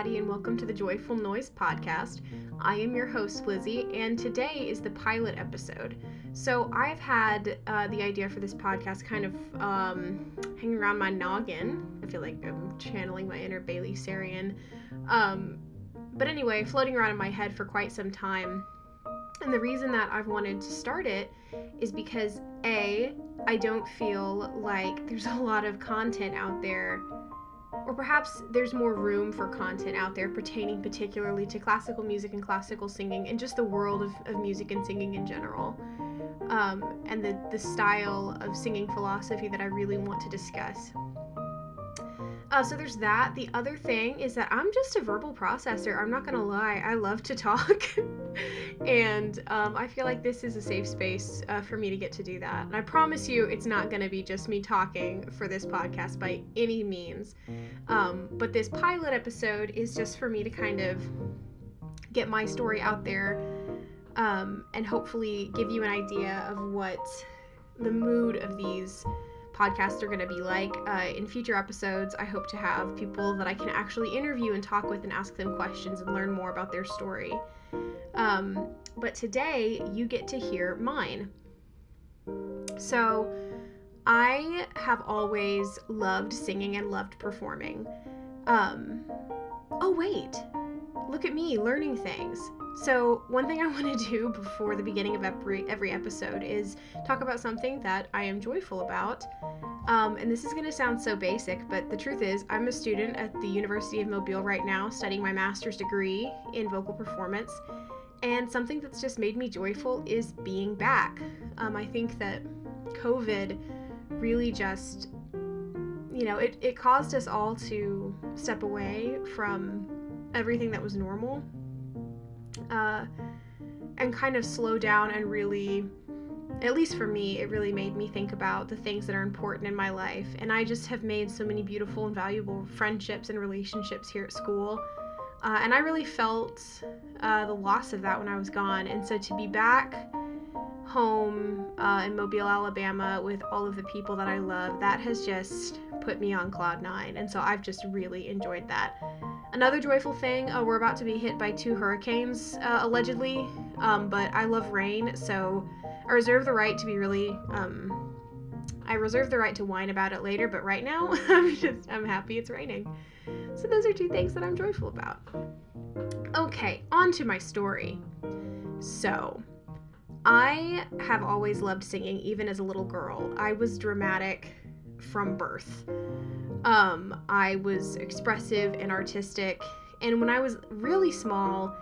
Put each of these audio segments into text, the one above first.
And welcome to the Joyful Noise Podcast. I am your host, Lizzie, and today is the pilot episode. So, I've had uh, the idea for this podcast kind of um, hanging around my noggin. I feel like I'm channeling my inner Bailey Sarian. Um, but anyway, floating around in my head for quite some time. And the reason that I've wanted to start it is because A, I don't feel like there's a lot of content out there or perhaps there's more room for content out there pertaining particularly to classical music and classical singing and just the world of, of music and singing in general um, and the, the style of singing philosophy that i really want to discuss uh, so there's that. The other thing is that I'm just a verbal processor. I'm not gonna lie. I love to talk, and um, I feel like this is a safe space uh, for me to get to do that. And I promise you, it's not gonna be just me talking for this podcast by any means. Um, but this pilot episode is just for me to kind of get my story out there, um, and hopefully give you an idea of what the mood of these podcasts are going to be like. Uh, in future episodes, I hope to have people that I can actually interview and talk with and ask them questions and learn more about their story. Um, but today, you get to hear mine. So, I have always loved singing and loved performing. Um, oh, wait. Look at me learning things. So, one thing I want to do before the beginning of every every episode is talk about something that I am joyful about. Um, and this is going to sound so basic, but the truth is, I'm a student at the University of Mobile right now, studying my master's degree in vocal performance. And something that's just made me joyful is being back. Um, I think that COVID really just, you know, it, it caused us all to step away from everything that was normal uh, and kind of slow down and really at least for me, it really made me think about the things that are important in my life. And I just have made so many beautiful and valuable friendships and relationships here at school. Uh, and I really felt uh, the loss of that when I was gone. And so to be back home uh, in Mobile, Alabama, with all of the people that I love, that has just put me on cloud nine. And so I've just really enjoyed that. Another joyful thing, uh, we're about to be hit by two hurricanes, uh, allegedly, um, but I love rain, so I reserve the right to be really, um, I reserve the right to whine about it later, but right now, I'm just, I'm happy it's raining. So those are two things that I'm joyful about. Okay, on to my story. So, I have always loved singing, even as a little girl. I was dramatic from birth. Um, I was expressive and artistic, and when I was really small,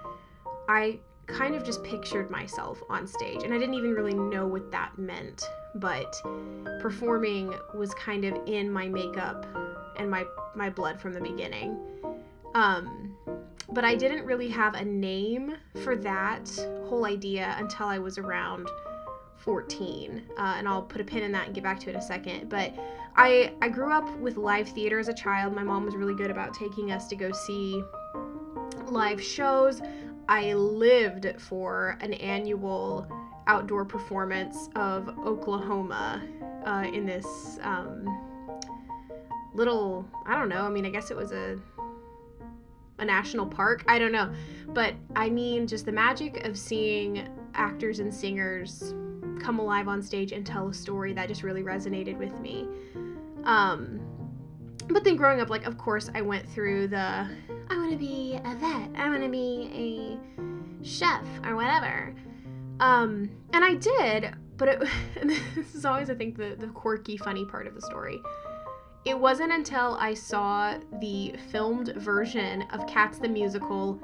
I kind of just pictured myself on stage, and I didn't even really know what that meant, but performing was kind of in my makeup and my my blood from the beginning. Um, but I didn't really have a name for that whole idea until I was around 14. Uh, and I'll put a pin in that and get back to it in a second. But I I grew up with live theater as a child. My mom was really good about taking us to go see live shows. I lived for an annual outdoor performance of Oklahoma uh, in this um, little I don't know. I mean, I guess it was a a national park. I don't know. But I mean, just the magic of seeing actors and singers come alive on stage and tell a story that just really resonated with me. Um, but then growing up, like, of course, I went through the I want to be a vet, I want to be a chef, or whatever. Um, and I did, but it, this is always, I think, the, the quirky, funny part of the story. It wasn't until I saw the filmed version of Cats the Musical,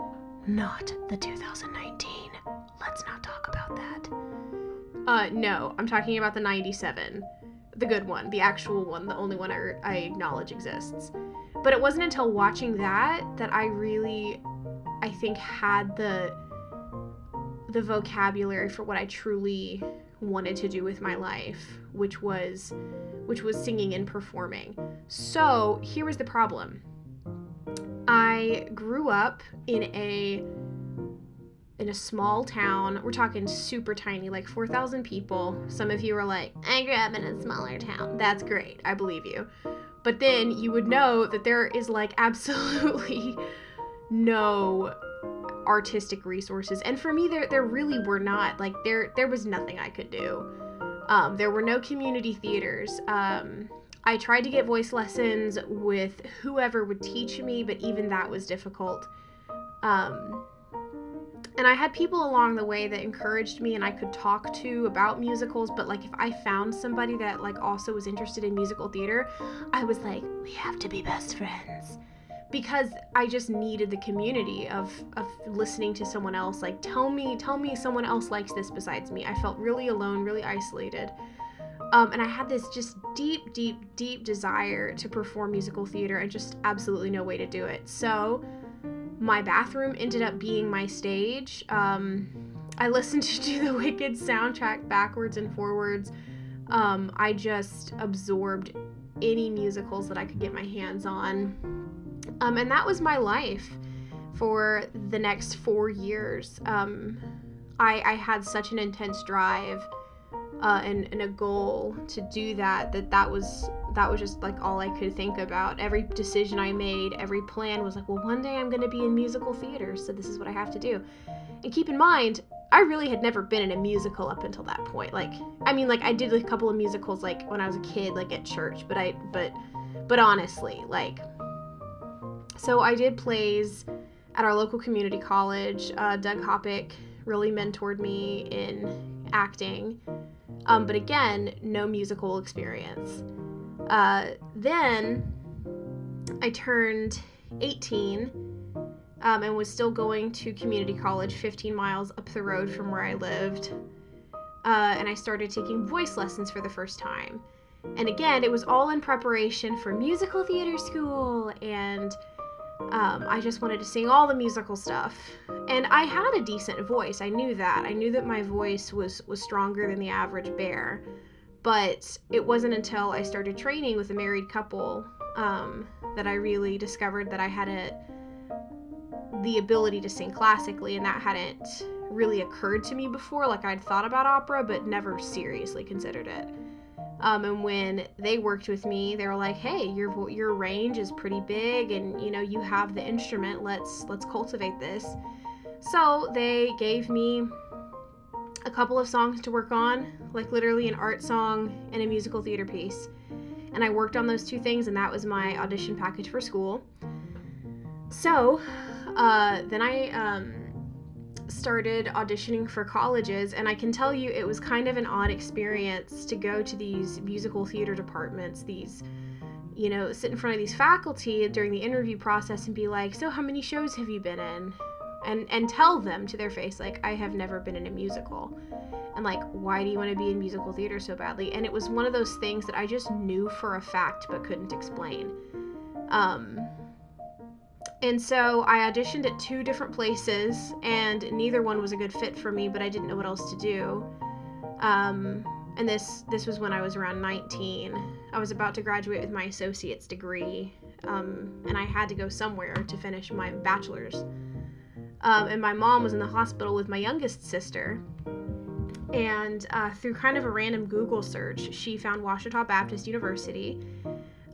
not the 2019. Let's not talk about that. Uh, no, I'm talking about the 97 the good one, the actual one, the only one I, I acknowledge exists. But it wasn't until watching that that I really, I think, had the the vocabulary for what I truly wanted to do with my life, which was which was singing and performing. So, here was the problem. I grew up in a in a small town. We're talking super tiny, like 4,000 people. Some of you are like, I grew up in a smaller town. That's great. I believe you. But then you would know that there is like absolutely no artistic resources and for me there there really were not like there there was nothing i could do um, there were no community theaters um, i tried to get voice lessons with whoever would teach me but even that was difficult um, and I had people along the way that encouraged me and I could talk to about musicals, but like if I found somebody that like also was interested in musical theater, I was like, we have to be best friends. Because I just needed the community of of listening to someone else like tell me tell me someone else likes this besides me. I felt really alone, really isolated. Um, and I had this just deep, deep, deep desire to perform musical theater and just absolutely no way to do it. So my bathroom ended up being my stage. Um, I listened to the Wicked soundtrack backwards and forwards. Um, I just absorbed any musicals that I could get my hands on. Um, and that was my life for the next four years. Um, I, I had such an intense drive uh, and, and a goal to do that that that was that was just like all I could think about. Every decision I made, every plan was like, well, one day I'm going to be in musical theater, so this is what I have to do. And keep in mind, I really had never been in a musical up until that point. Like, I mean, like I did a couple of musicals like when I was a kid, like at church, but I, but, but honestly, like, so I did plays at our local community college. Uh, Doug Hoppick really mentored me in acting. Um, but again, no musical experience. Uh, then I turned 18 um, and was still going to community college 15 miles up the road from where I lived. Uh, and I started taking voice lessons for the first time. And again, it was all in preparation for musical theater school, and um, I just wanted to sing all the musical stuff. And I had a decent voice. I knew that. I knew that my voice was was stronger than the average bear. But it wasn't until I started training with a married couple um, that I really discovered that I had a, the ability to sing classically, and that hadn't really occurred to me before. Like I'd thought about opera, but never seriously considered it. Um, and when they worked with me, they were like, "Hey, your your range is pretty big, and you know you have the instrument. Let's let's cultivate this." So they gave me a couple of songs to work on, like literally an art song and a musical theater piece. And I worked on those two things, and that was my audition package for school. So uh, then I um, started auditioning for colleges, and I can tell you it was kind of an odd experience to go to these musical theater departments, these you know, sit in front of these faculty during the interview process and be like, "So, how many shows have you been in?" and and tell them to their face like I have never been in a musical. And like, why do you want to be in musical theater so badly? And it was one of those things that I just knew for a fact but couldn't explain. Um and so I auditioned at two different places, and neither one was a good fit for me, but I didn't know what else to do. Um, and this this was when I was around 19. I was about to graduate with my associate's degree, um, and I had to go somewhere to finish my bachelor's. Um, and my mom was in the hospital with my youngest sister. And uh, through kind of a random Google search, she found Ouachita Baptist University,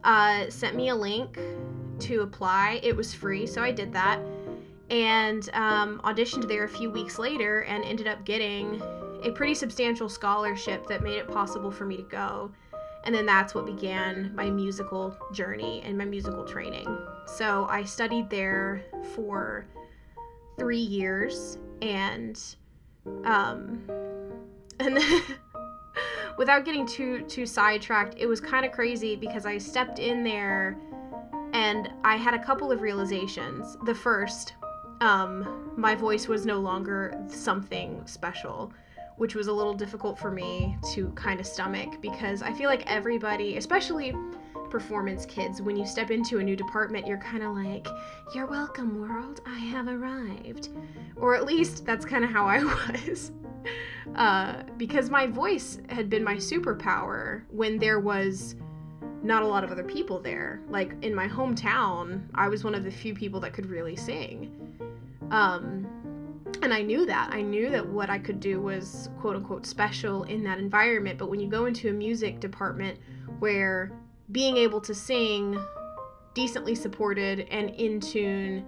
uh, sent me a link to apply. It was free, so I did that. And um, auditioned there a few weeks later and ended up getting a pretty substantial scholarship that made it possible for me to go. And then that's what began my musical journey and my musical training. So I studied there for three years and um and without getting too too sidetracked it was kind of crazy because i stepped in there and i had a couple of realizations the first um my voice was no longer something special which was a little difficult for me to kind of stomach because i feel like everybody especially performance kids, when you step into a new department, you're kind of like, You're welcome, world, I have arrived. Or at least that's kind of how I was. Uh, because my voice had been my superpower when there was not a lot of other people there. Like in my hometown, I was one of the few people that could really sing. Um, and I knew that. I knew that what I could do was quote unquote special in that environment. But when you go into a music department where being able to sing decently supported and in tune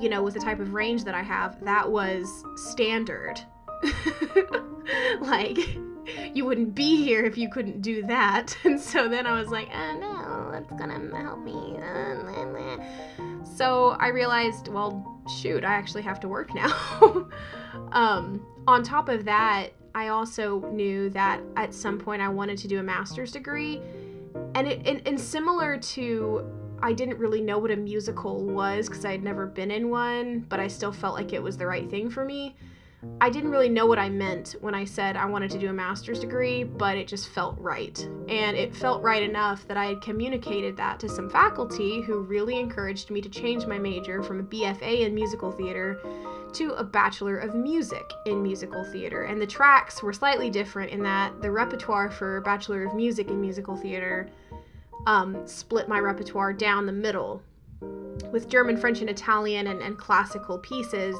you know, with the type of range that I have, that was standard. like, you wouldn't be here if you couldn't do that. And so then I was like, oh no, that's gonna help me. So I realized, well, shoot, I actually have to work now. um, on top of that, I also knew that at some point I wanted to do a master's degree. And it and, and similar to I didn't really know what a musical was because I had never been in one, but I still felt like it was the right thing for me. I didn't really know what I meant when I said I wanted to do a master's degree, but it just felt right. And it felt right enough that I had communicated that to some faculty who really encouraged me to change my major from a BFA in musical theater to a Bachelor of Music in musical theater. And the tracks were slightly different in that the repertoire for Bachelor of Music in musical theater um, split my repertoire down the middle with German, French, and Italian and, and classical pieces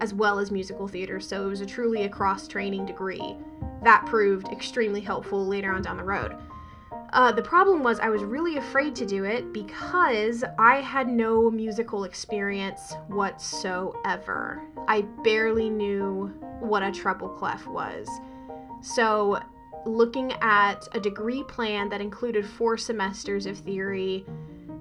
as well as musical theater, so it was a truly a cross training degree. That proved extremely helpful later on down the road. Uh, the problem was I was really afraid to do it because I had no musical experience whatsoever. I barely knew what a treble clef was. So, looking at a degree plan that included four semesters of theory,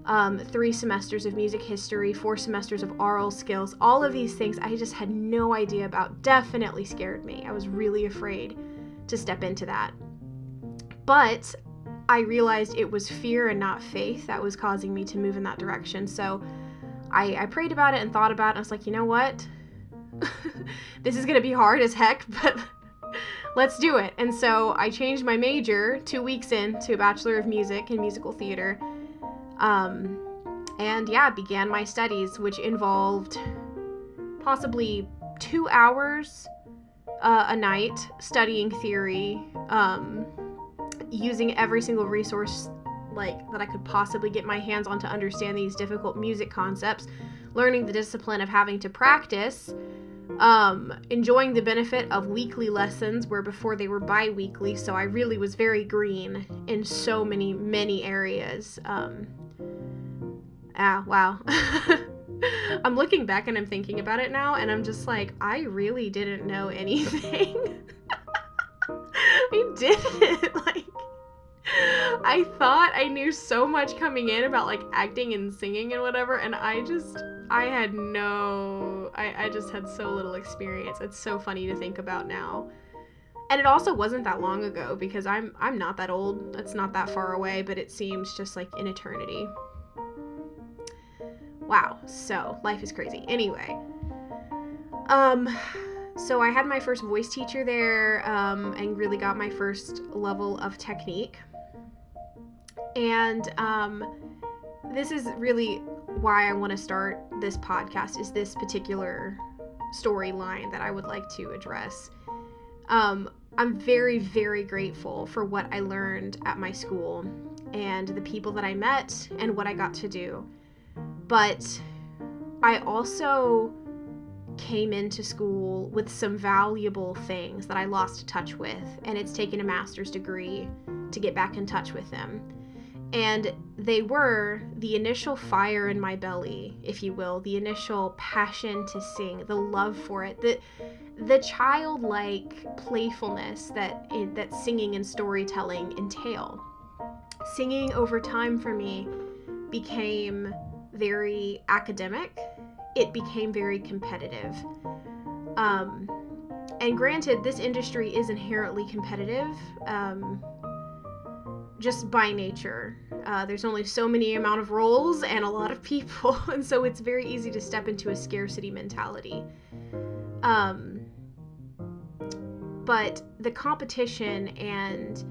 um, three semesters of music history, four semesters of aural skills. All of these things I just had no idea about. Definitely scared me. I was really afraid to step into that. But I realized it was fear and not faith that was causing me to move in that direction. So I, I prayed about it and thought about it. I was like, you know what? this is going to be hard as heck, but let's do it. And so I changed my major two weeks in to a Bachelor of Music in Musical Theater um, and yeah, began my studies, which involved possibly two hours uh, a night studying theory, um, using every single resource like that I could possibly get my hands on to understand these difficult music concepts, learning the discipline of having to practice, um, enjoying the benefit of weekly lessons where before they were bi-weekly, so I really was very green in so many many areas. Um, Ah, wow. I'm looking back and I'm thinking about it now, and I'm just like, I really didn't know anything. I didn't. like, I thought I knew so much coming in about like acting and singing and whatever, and I just, I had no, I, I just had so little experience. It's so funny to think about now. And it also wasn't that long ago because I'm I'm not that old. It's not that far away, but it seems just like an eternity. Wow. So life is crazy. Anyway. Um so I had my first voice teacher there um, and really got my first level of technique. And um, this is really why I want to start this podcast is this particular storyline that I would like to address. Um, I'm very, very grateful for what I learned at my school and the people that I met and what I got to do. But I also came into school with some valuable things that I lost touch with, and it's taken a master's degree to get back in touch with them. And they were the initial fire in my belly, if you will, the initial passion to sing, the love for it, the the childlike playfulness that it, that singing and storytelling entail. Singing over time for me became very academic, it became very competitive. Um, and granted, this industry is inherently competitive, um, just by nature. Uh, there's only so many amount of roles and a lot of people, and so it's very easy to step into a scarcity mentality. Um, but the competition and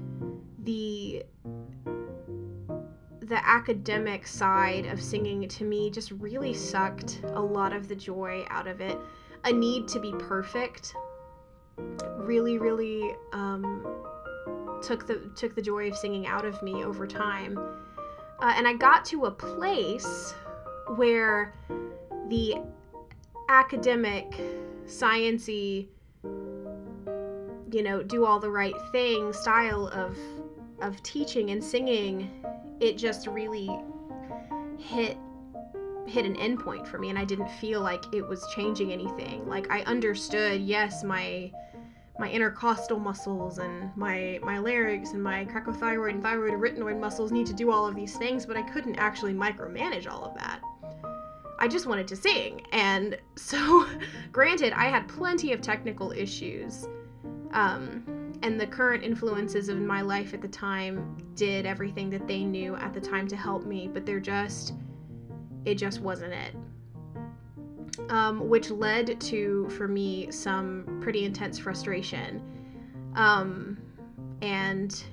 the the academic side of singing to me just really sucked a lot of the joy out of it. A need to be perfect really, really um, took the took the joy of singing out of me over time. Uh, and I got to a place where the academic, sciency, you know, do all the right thing style of of teaching and singing it just really hit hit an endpoint for me and I didn't feel like it was changing anything. Like I understood, yes, my my intercostal muscles and my my larynx and my cricothyroid and thyroid arytenoid muscles need to do all of these things, but I couldn't actually micromanage all of that. I just wanted to sing. And so, granted, I had plenty of technical issues. Um, and the current influences of my life at the time did everything that they knew at the time to help me, but they're just, it just wasn't it. Um, which led to, for me, some pretty intense frustration. Um, and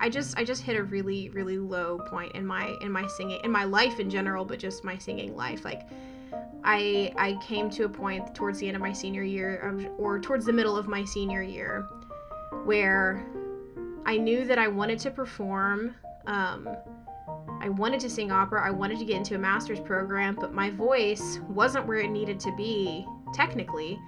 I just I just hit a really really low point in my in my singing in my life in general, but just my singing life. Like I I came to a point towards the end of my senior year or towards the middle of my senior year where I knew that I wanted to perform. Um, I wanted to sing opera. I wanted to get into a master's program, but my voice wasn't where it needed to be technically.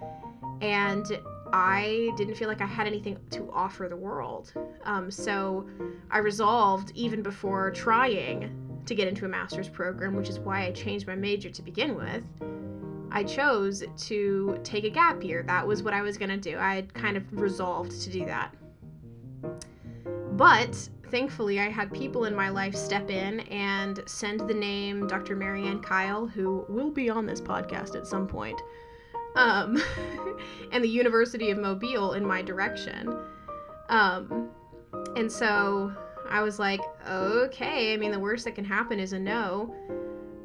And I didn't feel like I had anything to offer the world. Um, so I resolved, even before trying to get into a master's program, which is why I changed my major to begin with, I chose to take a gap year. That was what I was going to do. I had kind of resolved to do that. But thankfully, I had people in my life step in and send the name Dr. Marianne Kyle, who will be on this podcast at some point um, and the University of Mobile in my direction. Um, and so I was like, okay, I mean, the worst that can happen is a no.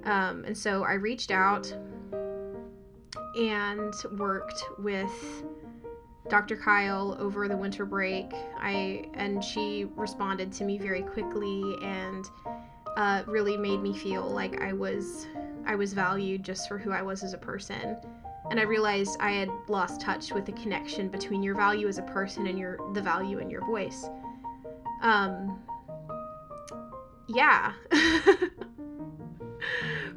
Um, and so I reached out and worked with Dr. Kyle over the winter break. I and she responded to me very quickly and uh, really made me feel like I was I was valued just for who I was as a person and I realized I had lost touch with the connection between your value as a person and your the value in your voice. Um yeah.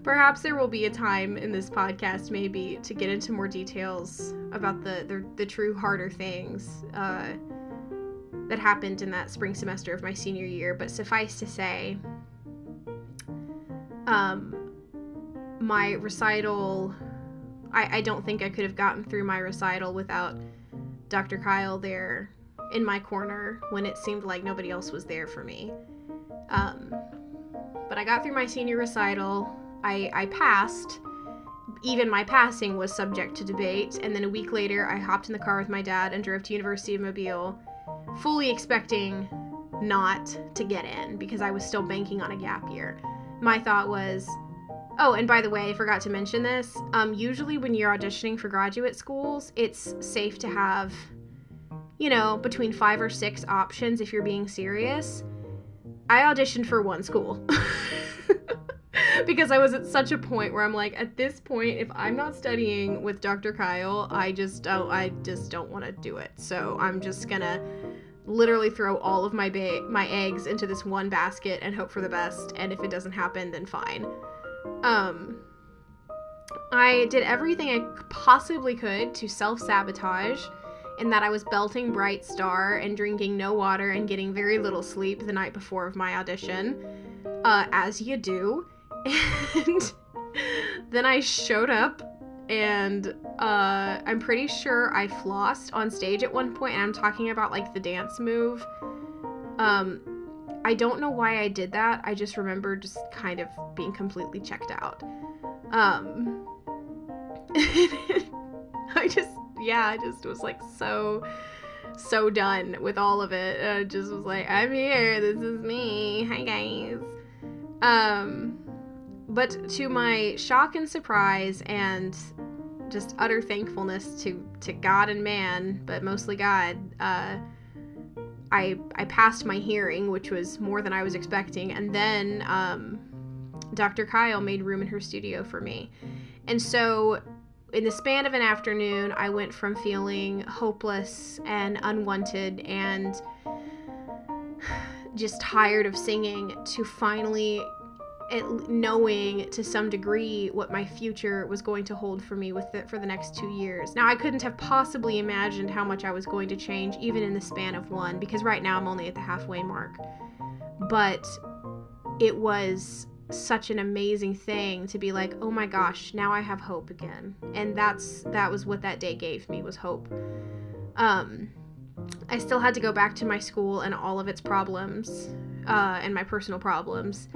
Perhaps there will be a time in this podcast maybe to get into more details about the the, the true harder things uh, that happened in that spring semester of my senior year, but suffice to say um my recital I, I don't think I could have gotten through my recital without Dr. Kyle there in my corner when it seemed like nobody else was there for me. Um, but I got through my senior recital. I, I passed. Even my passing was subject to debate. And then a week later, I hopped in the car with my dad and drove to University of Mobile, fully expecting not to get in because I was still banking on a gap year. My thought was, Oh, and by the way, I forgot to mention this. Um, usually, when you're auditioning for graduate schools, it's safe to have, you know, between five or six options if you're being serious. I auditioned for one school because I was at such a point where I'm like, at this point, if I'm not studying with Dr. Kyle, I just don't, I just don't want to do it. So I'm just gonna literally throw all of my ba- my eggs into this one basket and hope for the best. And if it doesn't happen, then fine. Um, I did everything I possibly could to self sabotage, in that I was belting Bright Star and drinking no water and getting very little sleep the night before of my audition, uh, as you do. And then I showed up, and uh, I'm pretty sure I flossed on stage at one point, and I'm talking about like the dance move. Um, I don't know why I did that. I just remember just kind of being completely checked out. Um I just yeah, I just was like so so done with all of it. I just was like, I'm here. This is me. Hi guys. Um but to my shock and surprise and just utter thankfulness to to God and man, but mostly God, uh I I passed my hearing, which was more than I was expecting, and then um, Dr. Kyle made room in her studio for me, and so in the span of an afternoon, I went from feeling hopeless and unwanted and just tired of singing to finally knowing to some degree what my future was going to hold for me with it for the next two years. Now, I couldn't have possibly imagined how much I was going to change, even in the span of one, because right now I'm only at the halfway mark. But it was such an amazing thing to be like, "Oh my gosh, now I have hope again." And that's that was what that day gave me was hope. Um I still had to go back to my school and all of its problems uh, and my personal problems.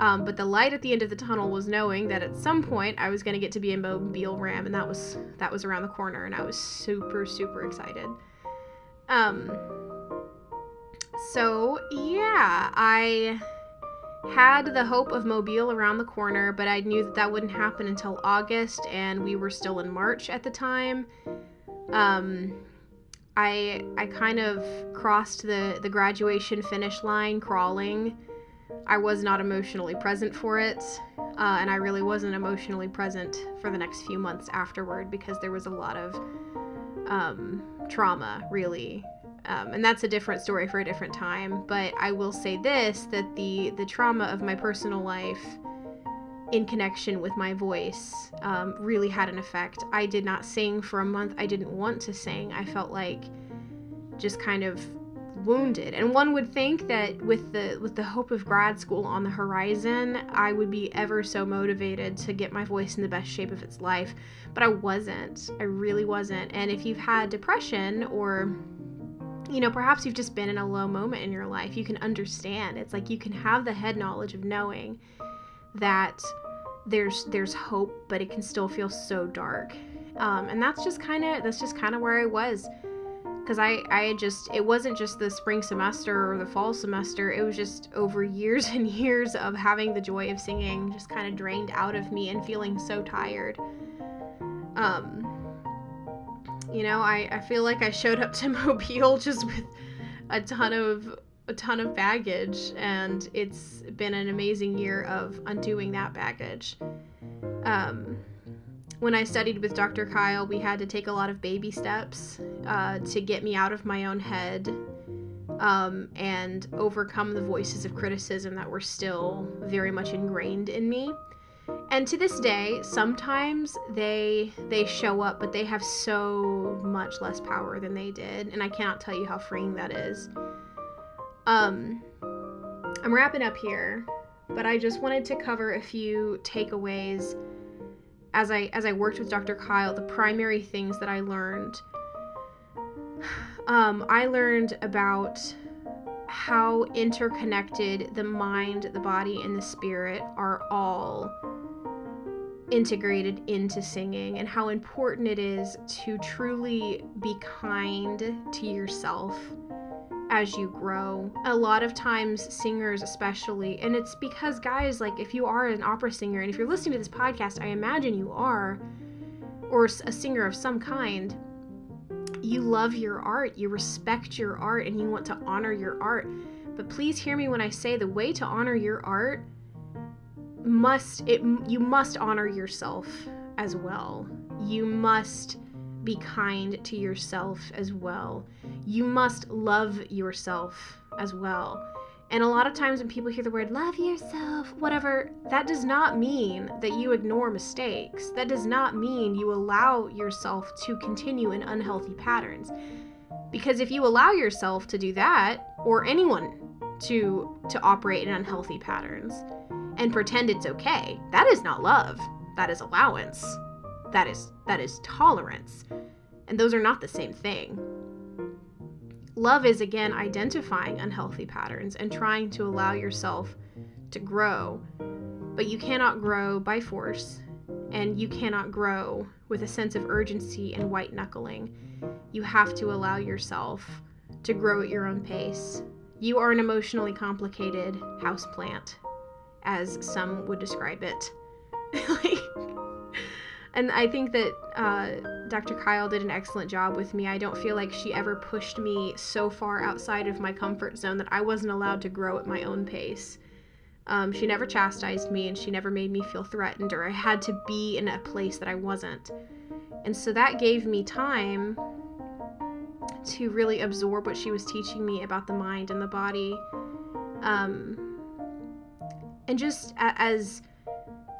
Um, but the light at the end of the tunnel was knowing that at some point I was going to get to be in Mobile Ram, and that was that was around the corner, and I was super super excited. Um, so yeah, I had the hope of Mobile around the corner, but I knew that that wouldn't happen until August, and we were still in March at the time. Um, I I kind of crossed the the graduation finish line crawling. I was not emotionally present for it, uh, and I really wasn't emotionally present for the next few months afterward because there was a lot of um, trauma, really. Um, and that's a different story for a different time. But I will say this: that the the trauma of my personal life in connection with my voice um, really had an effect. I did not sing for a month. I didn't want to sing. I felt like just kind of wounded. And one would think that with the with the hope of grad school on the horizon, I would be ever so motivated to get my voice in the best shape of its life, but I wasn't. I really wasn't. And if you've had depression or you know, perhaps you've just been in a low moment in your life, you can understand. It's like you can have the head knowledge of knowing that there's there's hope, but it can still feel so dark. Um, and that's just kind of that's just kind of where I was, because I I just it wasn't just the spring semester or the fall semester. It was just over years and years of having the joy of singing just kind of drained out of me and feeling so tired. Um, you know, I I feel like I showed up to Mobile just with a ton of a ton of baggage, and it's been an amazing year of undoing that baggage. Um, when I studied with Dr. Kyle, we had to take a lot of baby steps uh, to get me out of my own head um, and overcome the voices of criticism that were still very much ingrained in me. And to this day, sometimes they they show up, but they have so much less power than they did, and I cannot tell you how freeing that is. Um, I'm wrapping up here, but I just wanted to cover a few takeaways as I as I worked with Dr. Kyle. The primary things that I learned. Um, I learned about how interconnected the mind, the body, and the spirit are all integrated into singing and how important it is to truly be kind to yourself as you grow. A lot of times, singers, especially, and it's because, guys, like if you are an opera singer and if you're listening to this podcast, I imagine you are, or a singer of some kind, you love your art, you respect your art, and you want to honor your art. But please hear me when I say the way to honor your art must it you must honor yourself as well. You must be kind to yourself as well. You must love yourself as well. And a lot of times when people hear the word love yourself, whatever, that does not mean that you ignore mistakes. That does not mean you allow yourself to continue in unhealthy patterns. Because if you allow yourself to do that, or anyone to to operate in unhealthy patterns and pretend it's okay, that is not love. That is allowance that is that is tolerance. And those are not the same thing. Love is again identifying unhealthy patterns and trying to allow yourself to grow. But you cannot grow by force and you cannot grow with a sense of urgency and white knuckling. You have to allow yourself to grow at your own pace. You are an emotionally complicated houseplant as some would describe it. Like and I think that uh, Dr. Kyle did an excellent job with me. I don't feel like she ever pushed me so far outside of my comfort zone that I wasn't allowed to grow at my own pace. Um, she never chastised me and she never made me feel threatened or I had to be in a place that I wasn't. And so that gave me time to really absorb what she was teaching me about the mind and the body. Um, and just as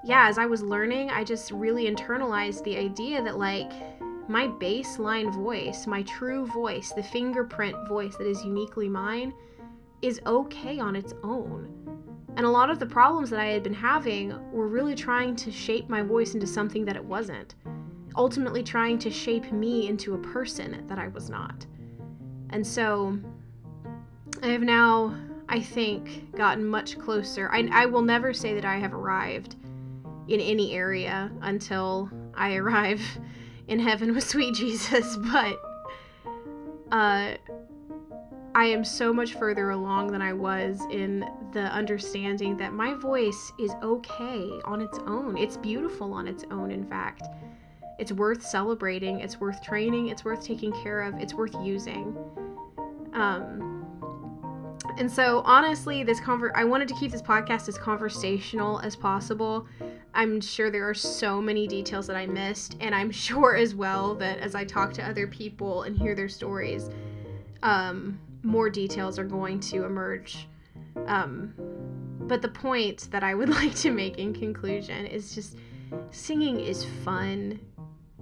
yeah, as I was learning, I just really internalized the idea that, like, my baseline voice, my true voice, the fingerprint voice that is uniquely mine, is okay on its own. And a lot of the problems that I had been having were really trying to shape my voice into something that it wasn't, ultimately trying to shape me into a person that I was not. And so I have now, I think, gotten much closer. I, I will never say that I have arrived in any area until I arrive in heaven with sweet Jesus, but uh, I am so much further along than I was in the understanding that my voice is okay on its own. It's beautiful on its own, in fact. It's worth celebrating, it's worth training, it's worth taking care of, it's worth using. Um, and so honestly, this conver- I wanted to keep this podcast as conversational as possible. I'm sure there are so many details that I missed, and I'm sure as well that as I talk to other people and hear their stories, um, more details are going to emerge. Um, but the point that I would like to make in conclusion is just singing is fun.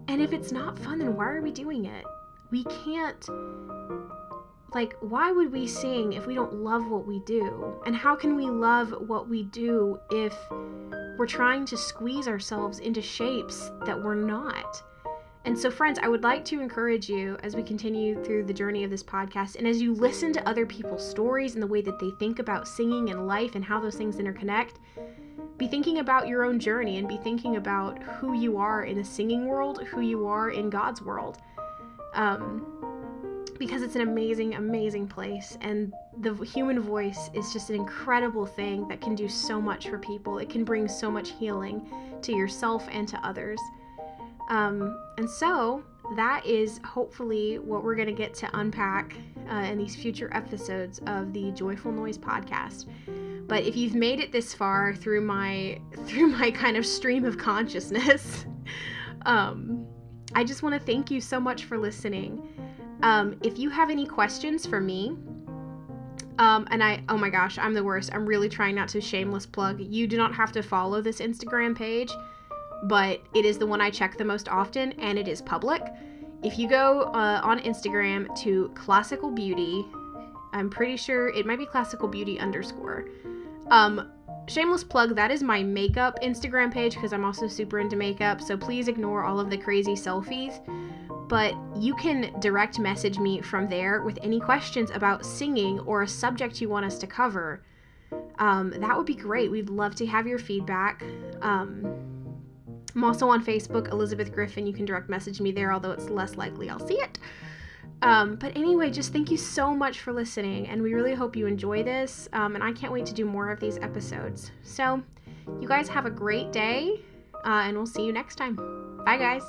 And if it's not fun, then why are we doing it? We can't like why would we sing if we don't love what we do and how can we love what we do if we're trying to squeeze ourselves into shapes that we're not and so friends i would like to encourage you as we continue through the journey of this podcast and as you listen to other people's stories and the way that they think about singing and life and how those things interconnect be thinking about your own journey and be thinking about who you are in the singing world who you are in god's world um, because it's an amazing, amazing place. And the human voice is just an incredible thing that can do so much for people. It can bring so much healing to yourself and to others. Um, and so that is hopefully what we're going to get to unpack uh, in these future episodes of the Joyful Noise podcast. But if you've made it this far through my through my kind of stream of consciousness, um, I just want to thank you so much for listening. Um, if you have any questions for me, um, and I, oh my gosh, I'm the worst. I'm really trying not to shameless plug. You do not have to follow this Instagram page, but it is the one I check the most often and it is public. If you go uh, on Instagram to classical beauty, I'm pretty sure it might be classical beauty underscore. Um, shameless plug, that is my makeup Instagram page because I'm also super into makeup. So please ignore all of the crazy selfies but you can direct message me from there with any questions about singing or a subject you want us to cover. Um, that would be great. We'd love to have your feedback. Um, I'm also on Facebook, Elizabeth Griffin. You can direct message me there, although it's less likely I'll see it. Um, but anyway, just thank you so much for listening, and we really hope you enjoy this. Um, and I can't wait to do more of these episodes. So, you guys have a great day, uh, and we'll see you next time. Bye, guys.